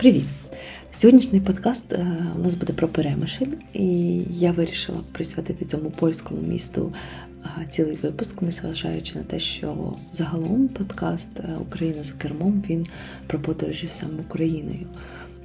Привіт! Сьогоднішній подкаст е, у нас буде про Перемишель, і я вирішила присвятити цьому польському місту е, цілий випуск, незважаючи на те, що загалом подкаст е, Україна за кермом він про подорожі саме Україною.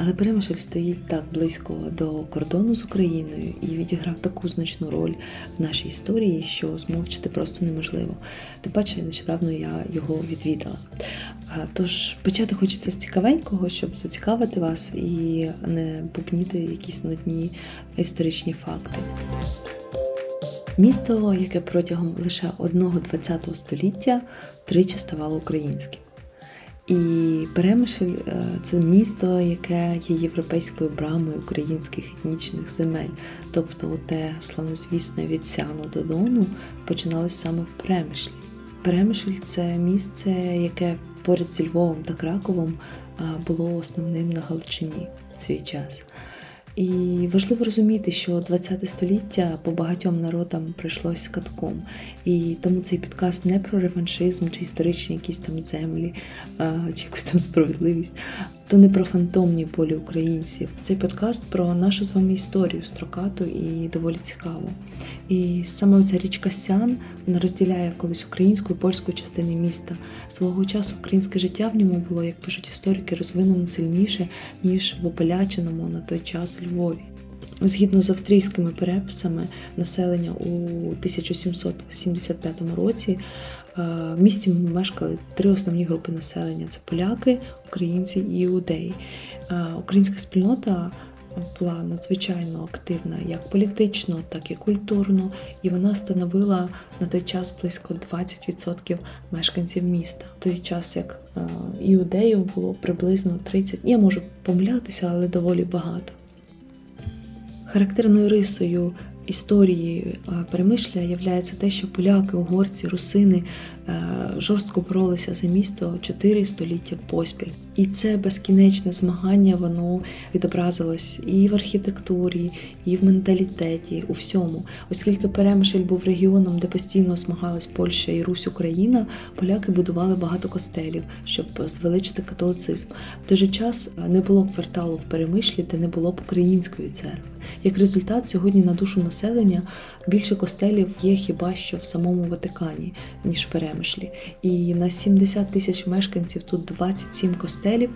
Але Перемишль стоїть так близько до кордону з Україною і відіграв таку значну роль в нашій історії, що змовчити просто неможливо. Тим паче, нещодавно я його відвідала. Тож почати хочеться з цікавенького, щоб зацікавити вас і не бубніти якісь нудні історичні факти. Місто, яке протягом лише одного ХХ століття тричі ставало українським. І Перемишль е, це місто, яке є європейською брамою українських етнічних земель. Тобто те славнозвісне від Сяну до Дону починалось саме в Перемишлі. Перемишль це місце, яке поряд зі Львовом та Краковом е, було основним на Галичині в свій час. І важливо розуміти, що ХХ століття по багатьом народам прийшлось катком. І тому цей підкаст не про реваншизм чи історичні якісь там землі, чи якусь там справедливість, то не про фантомні болі українців. Цей подкаст про нашу з вами історію строкату і доволі цікаву. І саме ця річка Сян вона розділяє колись українську і польську частини міста. Свого часу українське життя в ньому було, як пишуть історики, розвинено сильніше ніж в Опаляченому на той час Львові. Згідно з австрійськими переписами населення у 1775 році в місті мешкали три основні групи населення: це поляки, українці і іудеї. Українська спільнота була надзвичайно активна як політично, так і культурно, і вона становила на той час близько 20% мешканців міста. В той час як іудеїв було приблизно 30%. Я можу помилятися, але доволі багато. Характерною рисою історії Перемишля є те, що поляки, угорці, русини Е, жорстко боролися за місто чотири століття поспіль. І це безкінечне змагання воно відобразилось і в архітектурі, і в менталітеті, у всьому. Оскільки Перемишль був регіоном, де постійно змагались Польща і Русь Україна, поляки будували багато костелів, щоб звеличити католицизм. В той же час не було кварталу в Перемишлі, де не було б української церкви. Як результат, сьогодні на душу населення більше костелів є хіба що в самому Ватикані, ніж в Перемишлі. Перемишлі. І на 70 тисяч мешканців тут 27 костелів,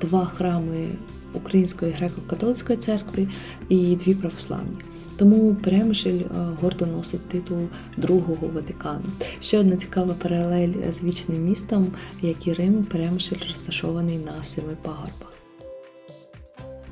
два храми Української греко-католицької церкви і дві православні. Тому Перемишль е, гордо носить титул другого Ватикану. Ще одна цікава паралель з вічним містом, як і Рим, Перемишль розташований на семи пагорбах.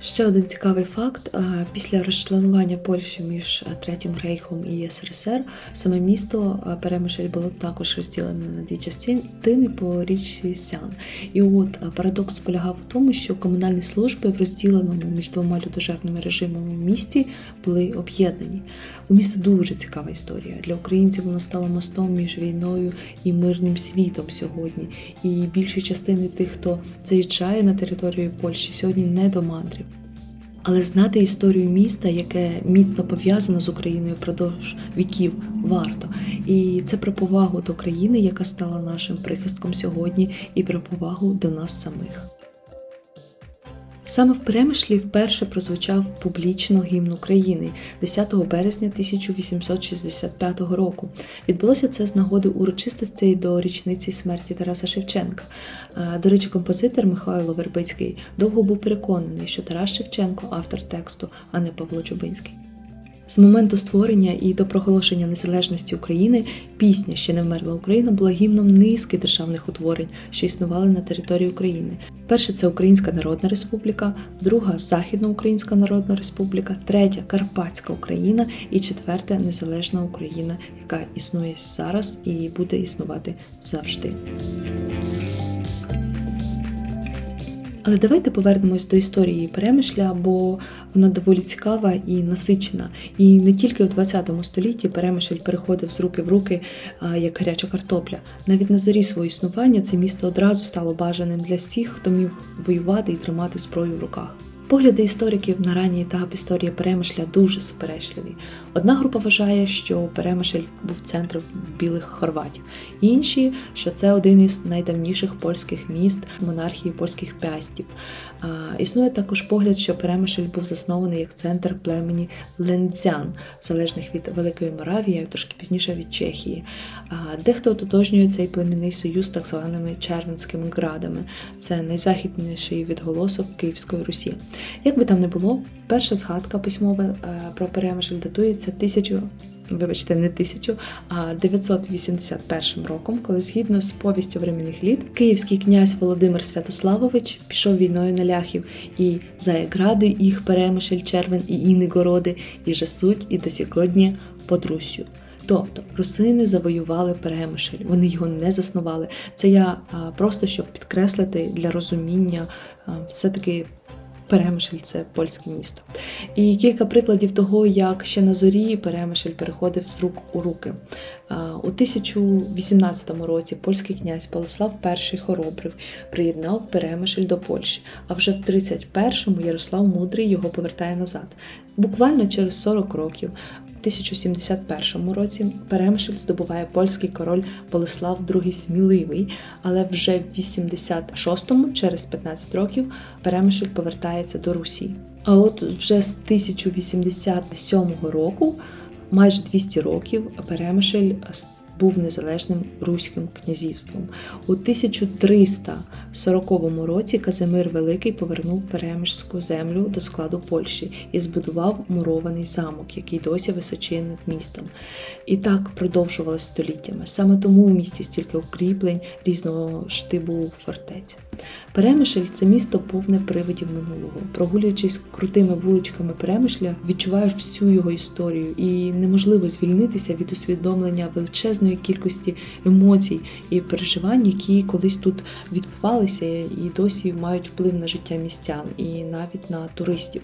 Ще один цікавий факт: після розчленування Польщі між Третім Рейхом і СРСР саме місто Перемишль було також розділене на дві частини по річці Сян. І от парадокс полягав в тому, що комунальні служби в розділеному між двома людожерними режимами місті були об'єднані. У міста дуже цікава історія. Для українців воно стало мостом між війною і мирним світом сьогодні. І більші частини тих, хто заїжджає на територію Польщі, сьогодні не до мандрів але знати історію міста, яке міцно пов'язано з Україною впродовж віків, варто. І це про повагу до країни, яка стала нашим прихистком сьогодні, і про повагу до нас самих. Саме в Перемишлі вперше прозвучав публічно гімн України 10 березня 1865 року. Відбулося це з нагоди урочистостей до річниці смерті Тараса Шевченка. До речі, композитор Михайло Вербицький довго був переконаний, що Тарас Шевченко автор тексту, а не Павло Чубинський. З моменту створення і до проголошення незалежності України пісня Ще не вмерла Україна була гімном низки державних утворень, що існували на території України. Перше це Українська Народна Республіка, друга Західноукраїнська Народна Республіка, третя Карпатська Україна і четверта Незалежна Україна, яка існує зараз і буде існувати завжди. Але давайте повернемось до історії перемишля, бо вона доволі цікава і насичена. І не тільки в 20 столітті перемишль переходив з руки в руки як гаряча картопля. Навіть на зарі свого існування це місто одразу стало бажаним для всіх, хто міг воювати і тримати зброю в руках. Погляди істориків на ранній етап історії Перемишля дуже суперечливі. Одна група вважає, що Перемишль був центром білих хорватів, інші, що це один із найдавніших польських міст монархії польських пястів. Існує також погляд, що Перемишль був заснований як центр племені Лендзян, залежних від Великої Моравії, трошки пізніше від Чехії. Дехто ототожнює цей племінний союз так званими Червенськими градами. Це найзахідніший відголосок Київської Русі. Як би там не було, перша згадка письмова е, про Перемишль датується тисячу. Вибачте, не тисячу, а 981 роком, коли згідно з повістю временних літ, київський князь Володимир Святославович пішов війною на ляхів, і Заягради, їх Перемишль, Червен і Інигороди, і жасуть і до сьогодні под Руссю. Тобто русини завоювали Перемишль, вони його не заснували. Це я а, просто щоб підкреслити для розуміння все-таки. Перемишль це польське місто. І кілька прикладів того, як ще на зорі Перемишль переходив з рук у руки. У 1018 році польський князь Палислав І Хоробрив приєднав Перемишль до Польщі, а вже в 31-му Ярослав Мудрий його повертає назад. Буквально через 40 років. У 1071 році Перемишль здобуває польський король Болеслав II Сміливий, але вже в 86-му, через 15 років, Перемишль повертається до Русі. А от вже з 1087 року, майже 200 років, Перемишль був незалежним руським князівством. У 1340 році Казимир Великий повернув Перемишську землю до складу Польщі і збудував мурований замок, який досі височіє над містом. І так продовжувалося століттями. Саме тому у місті стільки укріплень різного штибу фортець. Перемишль це місто повне привидів минулого. Прогулюючись крутими вуличками Перемишля, відчуваєш всю його історію, і неможливо звільнитися від усвідомлення величезної кількості емоцій і переживань, які колись тут відбувалися і досі мають вплив на життя містян і навіть на туристів.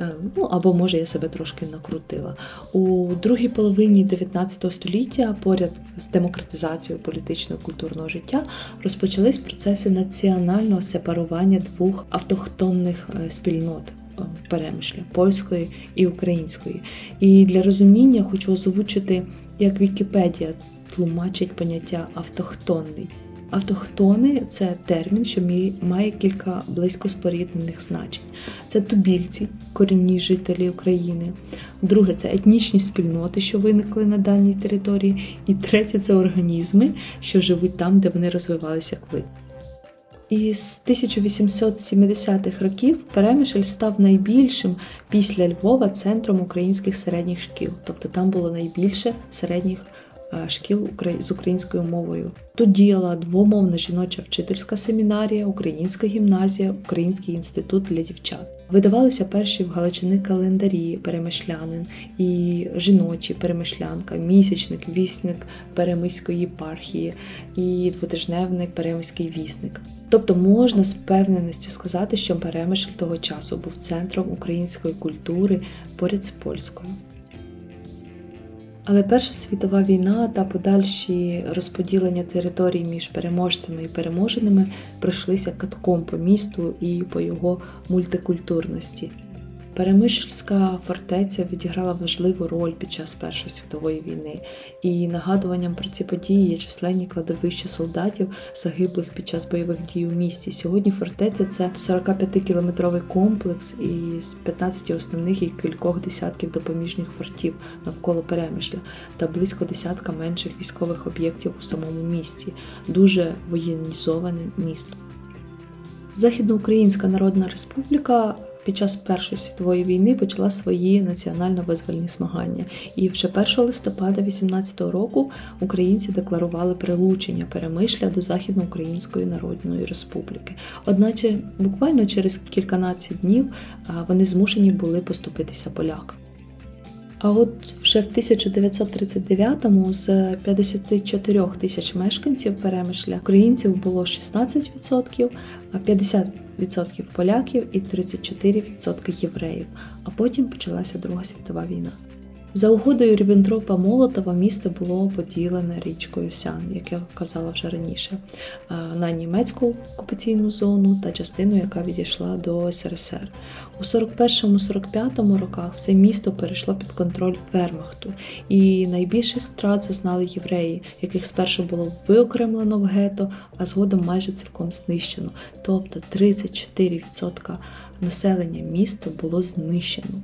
Е, Ну або може я себе трошки накрутила. У другій половині 19 століття, поряд з демократизацією політичного і культурного життя, розпочались процеси національного сепарування двох автохтонних е, спільнот. е, Перемишля польської і української. І для розуміння хочу озвучити, як Вікіпедія тлумачить поняття автохтонний. Автохтони це термін, що має кілька близько споріднених значень. Це тубільці, корінні жителі України. Друге це етнічні спільноти, що виникли на даній території. І третє це організми, що живуть там, де вони розвивалися як вид. І з 1870-х років Перемишль став найбільшим після Львова центром українських середніх шкіл. Тобто там було найбільше середніх шкіл з українською мовою. Тут діяла двомовна жіноча вчительська семінарія, українська гімназія, Український інститут для дівчат. Видавалися перші в Галичини календарі перемишлянин і жіночі перемишлянка, місячник, вісник Перемиської єпархії і двотижневник Перемиський вісник. Тобто можна з впевненістю сказати, що Перемишль того часу був центром української культури поряд з польською. Але Перша світова війна та подальші розподілення територій між переможцями і переможеними пройшлися катком по місту і по його мультикультурності. Перемишльська фортеця відіграла важливу роль під час Першої світової війни, і нагадуванням про ці події є численні кладовища солдатів, загиблих під час бойових дій у місті. Сьогодні фортеця це 45-кілометровий комплекс із 15 основних і кількох десятків допоміжних фортів навколо Перемишля та близько десятка менших військових об'єктів у самому місті. Дуже воєнізоване місто. Західноукраїнська Народна Республіка під час Першої світової війни почала свої національно-визвольні змагання. І вже 1 листопада 18-го року українці декларували прилучення Перемишля до Західноукраїнської Народної Республіки. Одначе буквально через кільканадцять днів вони змушені були поступитися полякам. А от вже в 1939-му з 54 тисяч мешканців Перемишля українців було 16%, а 50% поляків і 34% євреїв. А потім почалася Друга світова війна. За угодою Ріббентропа Молотова місто було поділене річкою Сян, як я казала вже раніше, е, на німецьку окупаційну зону та частину, яка відійшла до СРСР. У 41-45 роках все місто перейшло під контроль Вермахту, і найбільших втрат зазнали євреї, яких спершу було виокремлено в гетто, а згодом майже цілком знищено. Тобто 34% населення міста було знищено.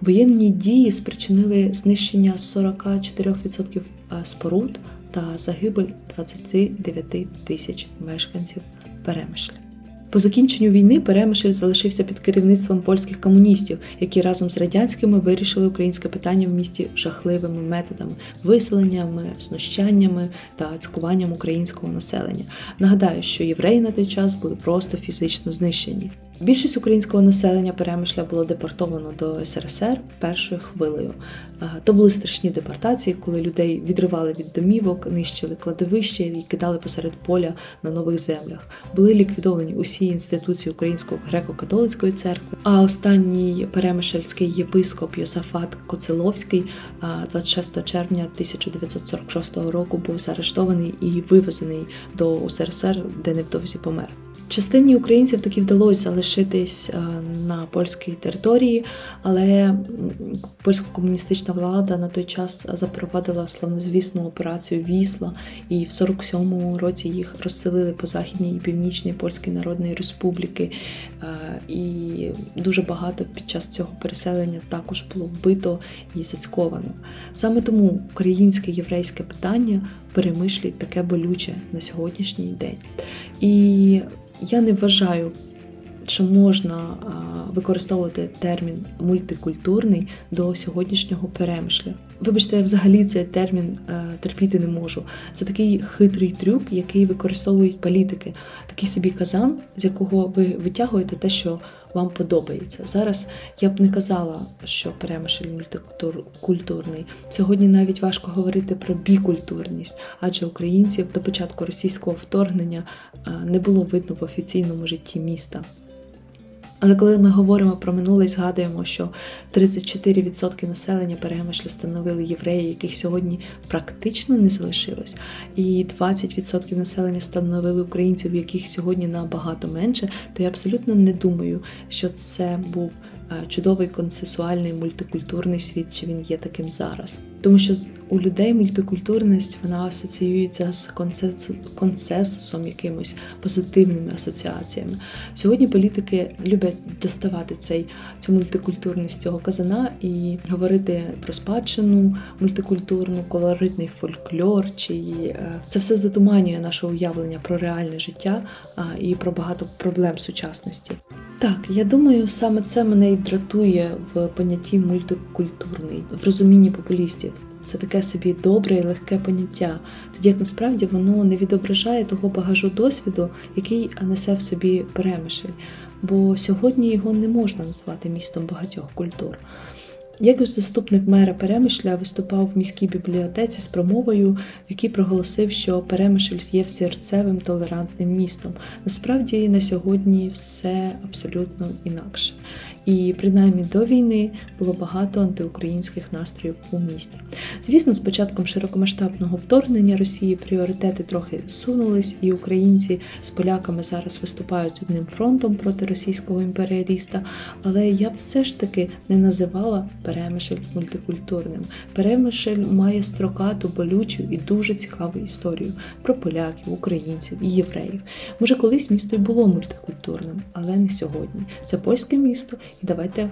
Воєнні дії спричинили знищення 44% споруд та загибель 29 тисяч мешканців Перемишля. По закінченню війни Перемишль залишився під керівництвом польських комуністів, які разом з радянськими вирішили українське питання в місті жахливими методами, виселеннями, знущаннями та цькуванням українського населення. Нагадаю, що євреї на той час були просто фізично знищені. Більшість українського населення Перемишля було депортовано до СРСР першою хвилею. То були страшні депортації, коли людей відривали від домівок, нищили кладовище і кидали посеред поля на нових землях. Були ліквідовані усі інституції Української греко-католицької церкви. А останній перемишельський єпископ Йосафат Коцеловський 26 червня 1946 року був заарештований і вивезений до УСРСР, де невдовзі помер. Частині українців таки вдалося залишитись е, на польській території, але польська комуністична влада на той час запровадила славнозвісну операцію Вісла, і в 47-му році їх розселили по західній і північній Польській Народної Республіки. Е, і дуже багато під час цього переселення також було вбито і зацьковано. Саме тому українське єврейське питання перемишлі таке болюче на сьогоднішній день. І я не вважаю, що можна використовувати термін мультикультурний до сьогоднішнього перемишля. Вибачте, я взагалі цей термін терпіти не можу. Це такий хитрий трюк, який використовують політики, такий собі казан, з якого ви витягуєте те, що вам подобається. Зараз я б не казала, що перемишель мультикультурний. Сьогодні навіть важко говорити про бікультурність, адже українців до початку російського вторгнення не було видно в офіційному житті міста. Але коли ми говоримо про минуле і згадуємо, що 34% населення Перемишля становили євреї, яких сьогодні практично не залишилось, і 20% населення становили українців, яких сьогодні набагато менше, то я абсолютно не думаю, що це був чудовий консесуальний мультикультурний світ, чи він є таким зараз. Тому що у людей мультикультурність вона асоціюється з консенсусом, якимось позитивними асоціаціями. Сьогодні політики люблять доставати цей цю мультикультурність цього казана і говорити про спадщину мультикультурну, колоритний фольклор, чи е, це все затуманює наше уявлення про реальне життя і про багато проблем сучасності. Так, я думаю, саме це мене і дратує в понятті мультикультурний, в розумінні популістів. Це таке собі добре і легке поняття, тоді як насправді воно не відображає того багажу досвіду, який несе в собі перемишель. Бо сьогодні його не можна назвати містом багатьох культур. Якось заступник мера Перемишля виступав в міській бібліотеці з промовою, в якій проголосив, що Перемишль є серцевим толерантним містом. Насправді на сьогодні все абсолютно інакше і принаймні до війни було багато антиукраїнських настроїв у місті. Звісно, з початком широкомасштабного вторгнення Росії пріоритети трохи сунулись, і українці з поляками зараз виступають одним фронтом проти російського імперіаліста. Але я все ж таки не називала Перемишель мультикультурним. Перемишель має строкату, болючу і дуже цікаву історію про поляків, українців і євреїв. Може, колись місто й було мультикультурним, але не сьогодні. Це польське місто, давайте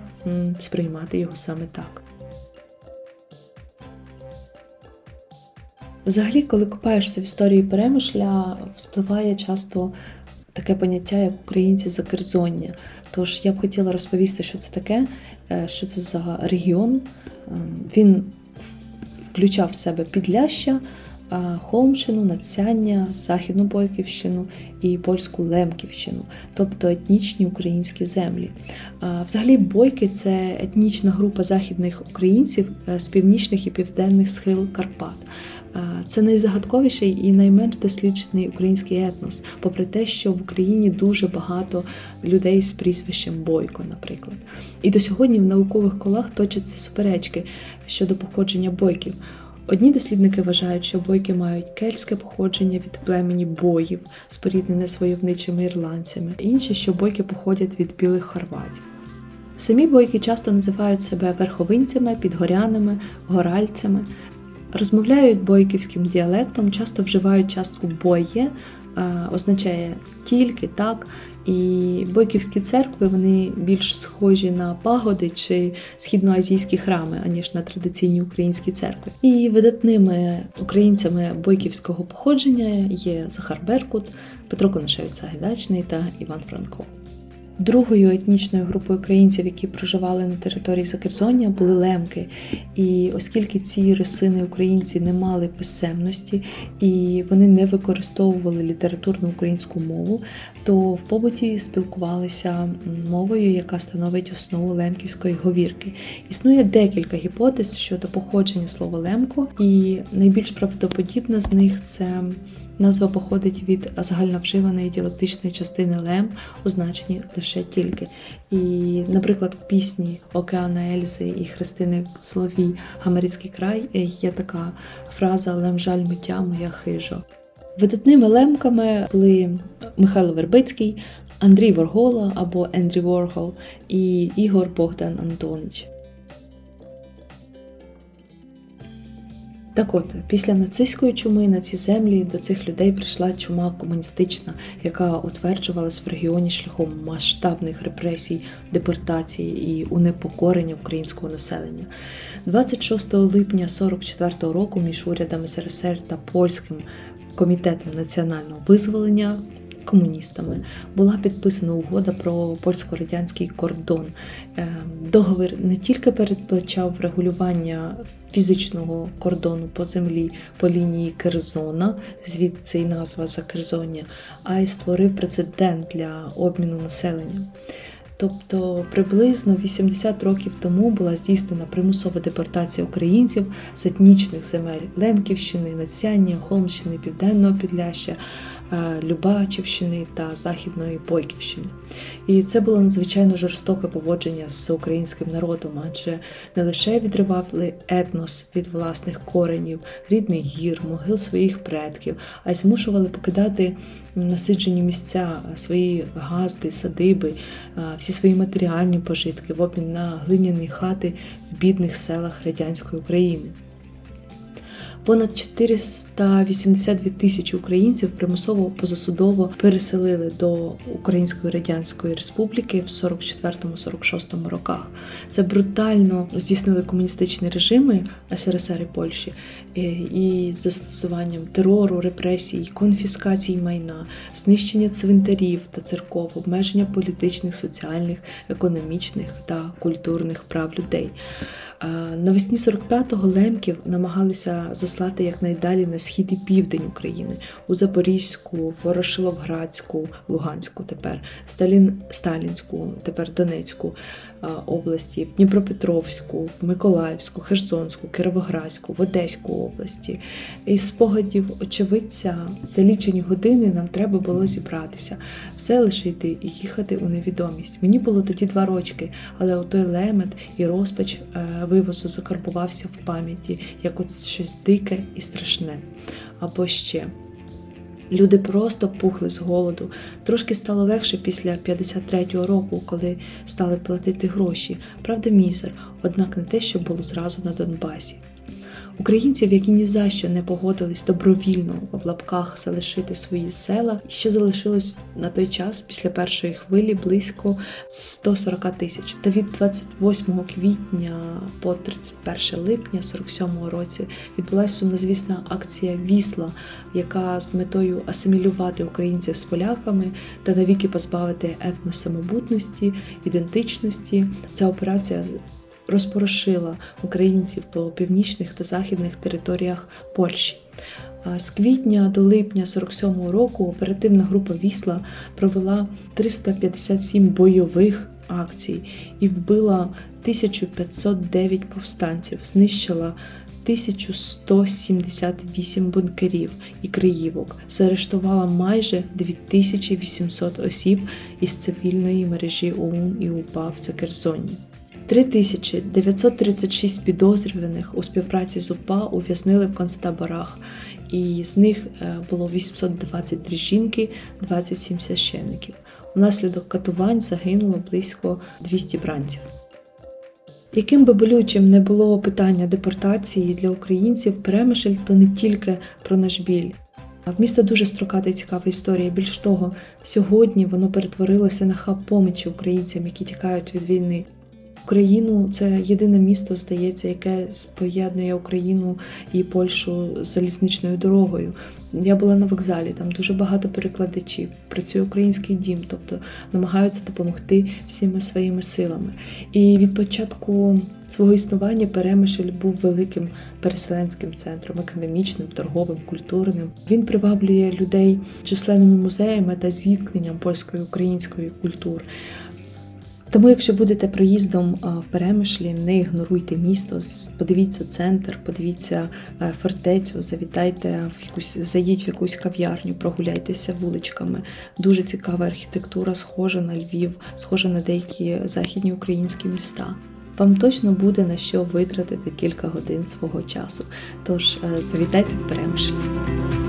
сприймати його саме так. Взагалі, коли купаєшся в історії перемишля, вспливає часто таке поняття, як українці закерзоння. Тож я б хотіла розповісти, що це таке, е, що це за регіон. Ем, він включав в себе Підляща, Холмщину, Нацяння, Західну Бойківщину і польську Лемківщину, тобто етнічні українські землі. Взагалі, бойки це етнічна група західних українців е, з північних і південних схил Карпат. Це найзагадковіший і найменш досліджений український етнос, попри те, що в Україні дуже багато людей з прізвищем Бойко, наприклад. І до сьогодні в наукових колах точаться суперечки щодо походження бойків. Одні дослідники вважають, що бойки мають кельтське походження від племені боїв, споріднене з войовничими ірландцями, інші, що бойки походять від білих хорватів. Самі бойки часто називають себе верховинцями, підгорянами, горальцями. Розмовляють бойківським діалектом, часто вживають частку боє, означає тільки так. І бойківські церкви вони більш схожі на пагоди чи східноазійські храми, аніж на традиційні українські церкви. І видатними українцями бойківського походження є Захар Беркут, Петро Коношевич Сагайдачний та Іван Франко. Другою етнічною групою українців, які проживали на території Закерзоння, були лемки. І оскільки ці росини українці не мали писемності і вони не використовували літературну українську мову, то в побуті спілкувалися мовою, яка становить основу лемківської говірки. Існує декілька гіпотез щодо походження слова лемко, і найбільш правдоподібна з них це. Назва походить від загальновживаної діалектичної частини лем, означені лише тільки. І, наприклад, в пісні Океана Ельзи і Христини Соловій Гамарицький край є така фраза Лем жаль миття моя хижо. Видатними лемками були Михайло Вербицький, Андрій Воргола або Ендрі Воргол і Ігор Богдан Антонич. Так от, після нацистської чуми на ці землі до цих людей прийшла чума комуністична, яка утверджувалась в регіоні шляхом масштабних репресій, депортацій і унепокорення українського населення. 26 липня 44-го року між урядами СРСР та польським комітетом національного визволення комуністами була підписана угода про польсько-радянський кордон. Ем, договір не тільки передбачав регулювання фізичного кордону по землі по лінії Керзона, звідси й назва Закерзоння, а й створив прецедент для обміну населення. Тобто приблизно 80 років тому була здійснена примусова депортація українців з етнічних земель Лемківщини, Нацяння, Холмщини, Південного Підляща, Любачівщини та Західної Бойківщини. І це було надзвичайно жорстоке поводження з українським народом, адже не лише відривали етнос від власних коренів, рідних гір, могил своїх предків, а й змушували покидати насиджені місця, свої газди, садиби, е, всі свої матеріальні пожитки в обмін на глиняні хати в бідних селах радянської України. Понад 482 тисячі українців примусово позасудово переселили до Української Радянської Республіки в 44-46 роках. Це брутально здійснили комуністичні режими СРСР і Польщі із застосуванням терору, репресій, конфіскацій майна, знищення цвинтарів та церков, обмеження політичних, соціальних, економічних та культурних прав людей. Навесні 45-го лемків намагалися заслати якнайдалі на схід і південь України у Запорізьку, Ворошиловградську, Луганську, тепер Сталін, Сталінську, тепер Донецьку області, в Дніпропетровську, в Миколаївську, Херсонську, Кіровоградську, в Одеську області. Із спогадів очевидця за лічені години нам треба було зібратися, все лишити і їхати у невідомість. Мені було тоді два рочки, але у той лемет і розпач е, вивозу закарбувався в пам'яті, як от щось дике і страшне. Або ще. Люди просто пухли з голоду. Трошки стало легше після 53-го року, коли стали платити гроші. Правда, мізер, однак не те, що було зразу на Донбасі. Українців, які ні за що не погодились добровільно в лапках залишити свої села, ще залишилось на той час після першої хвилі близько 140 тисяч. Та від 28 квітня по 31 липня 47-го році відбулася сумнозвісна акція Вісла, яка з метою асимілювати українців з поляками та навіки позбавити етносамобутності, ідентичності. Ця операція розпорошила українців по північних та західних територіях Польщі. З квітня до липня 47-го року оперативна група Вісла провела 357 бойових акцій і вбила 1509 повстанців, знищила 1178 бункерів і криївок, заарештувала майже 2800 осіб із цивільної мережі ОУН і УПА в Закерзонні. 3936 підозрюваних у співпраці з УПА ув'язнили в концтаборах, і з них е, було 823 жінки, 27 священників. Унаслідок катувань загинуло близько 200 бранців. Яким би болючим не було питання депортації для українців, Перемишль то не тільки про наш біль. В міста дуже строката і цікава історія. Більш того, сьогодні воно перетворилося на хаб помічі українцям, які тікають від війни. Україну це єдине місто, здається, яке поєднує Україну і Польщу залізничною дорогою. Я була на вокзалі, там дуже багато перекладачів, працює український дім, тобто намагаються допомогти всіма своїми силами. І від початку свого існування Перемишль був великим переселенським центром, економічним, торговим, культурним. Він приваблює людей численними музеями та зіткненням польської української культур. Тому, якщо будете проїздом в Перемишлі, не ігноруйте місто, подивіться центр, подивіться е, фортецю, завітайте в якусь, зайдіть в якусь кав'ярню, прогуляйтеся вуличками. Дуже цікава архітектура, схожа на Львів, схожа на деякі західні українські міста. Вам точно буде на що витратити кілька годин свого часу. Тож е, завітайте в Перемишль.